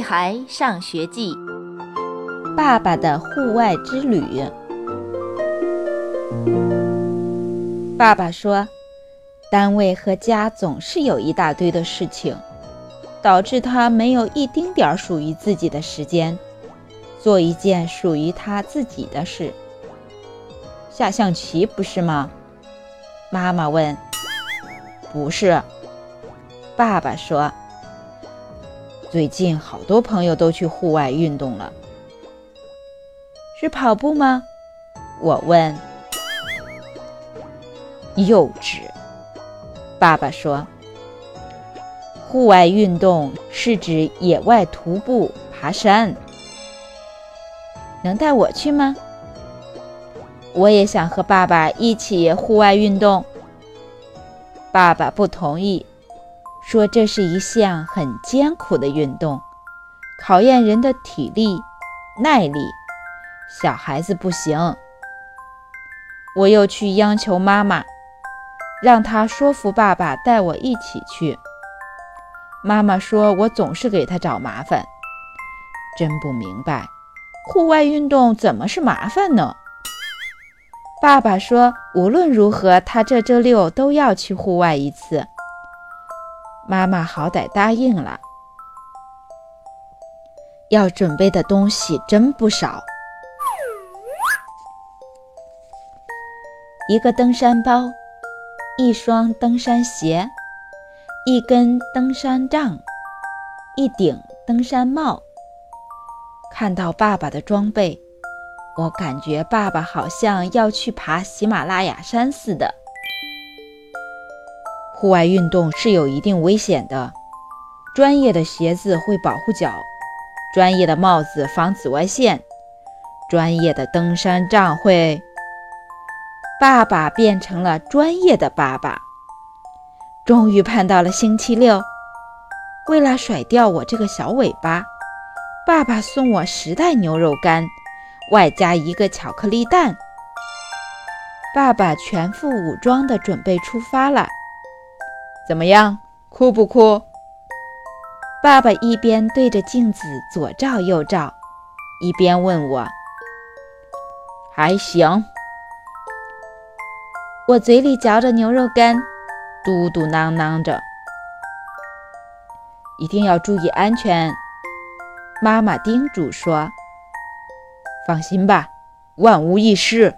孩上学记》爸爸的户外之旅。爸爸说，单位和家总是有一大堆的事情，导致他没有一丁点儿属于自己的时间，做一件属于他自己的事。下象棋不是吗？妈妈问。不是，爸爸说。最近好多朋友都去户外运动了，是跑步吗？我问。幼稚，爸爸说。户外运动是指野外徒步、爬山。能带我去吗？我也想和爸爸一起户外运动。爸爸不同意。说这是一项很艰苦的运动，考验人的体力、耐力。小孩子不行。我又去央求妈妈，让她说服爸爸带我一起去。妈妈说我总是给她找麻烦，真不明白，户外运动怎么是麻烦呢？爸爸说无论如何，他这周六都要去户外一次。妈妈好歹答应了，要准备的东西真不少：一个登山包，一双登山鞋，一根登山杖，一顶登山帽。看到爸爸的装备，我感觉爸爸好像要去爬喜马拉雅山似的。户外运动是有一定危险的，专业的鞋子会保护脚，专业的帽子防紫外线，专业的登山杖会……爸爸变成了专业的爸爸。终于盼到了星期六，为了甩掉我这个小尾巴，爸爸送我十袋牛肉干，外加一个巧克力蛋。爸爸全副武装地准备出发了。怎么样，酷不酷？爸爸一边对着镜子左照右照，一边问我：“还行。”我嘴里嚼着牛肉干，嘟嘟囔囔着：“一定要注意安全。”妈妈叮嘱说：“放心吧，万无一失。”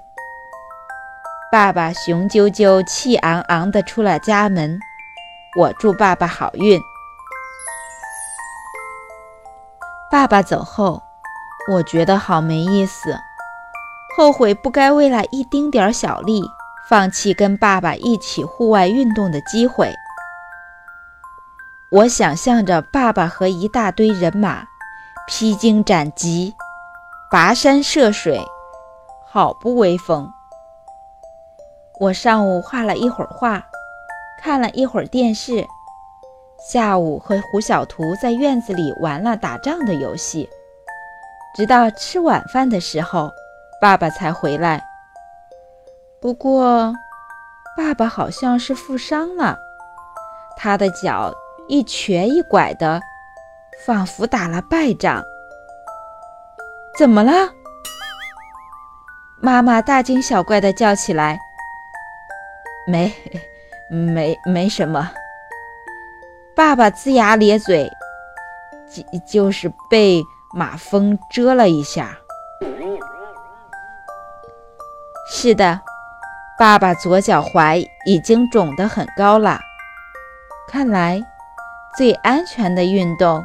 爸爸雄赳赳、气昂昂地出了家门。我祝爸爸好运。爸爸走后，我觉得好没意思，后悔不该为了一丁点儿小利，放弃跟爸爸一起户外运动的机会。我想象着爸爸和一大堆人马，披荆斩棘，跋山涉水，好不威风。我上午画了一会儿画。看了一会儿电视，下午和胡小图在院子里玩了打仗的游戏，直到吃晚饭的时候，爸爸才回来。不过，爸爸好像是负伤了，他的脚一瘸一拐的，仿佛打了败仗。怎么了？妈妈大惊小怪地叫起来：“没。”没没什么，爸爸龇牙咧嘴，就就是被马蜂蛰了一下。是的，爸爸左脚踝已经肿得很高了。看来，最安全的运动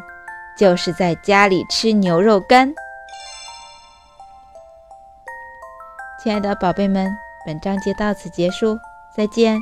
就是在家里吃牛肉干。亲爱的宝贝们，本章节到此结束，再见。